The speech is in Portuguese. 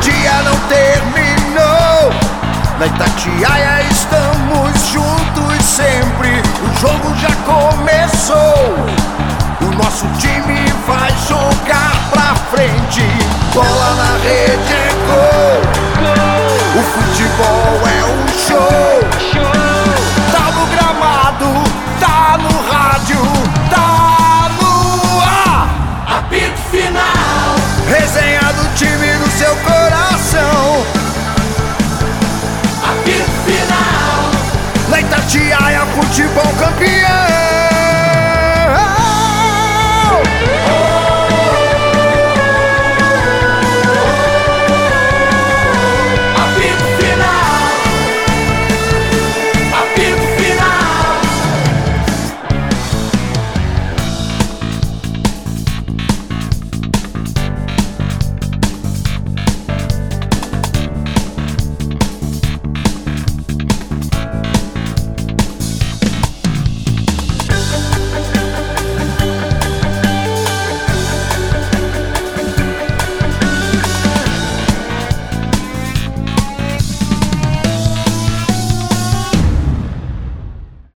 dia não terminou. Na Itatiaia estamos juntos sempre. O jogo já começou. O nosso time vai jogar pra frente. Bola na rede é gol. O futebol é um show. Tá no gramado, tá no rádio, tá no ar. Apito final. Resenha do time.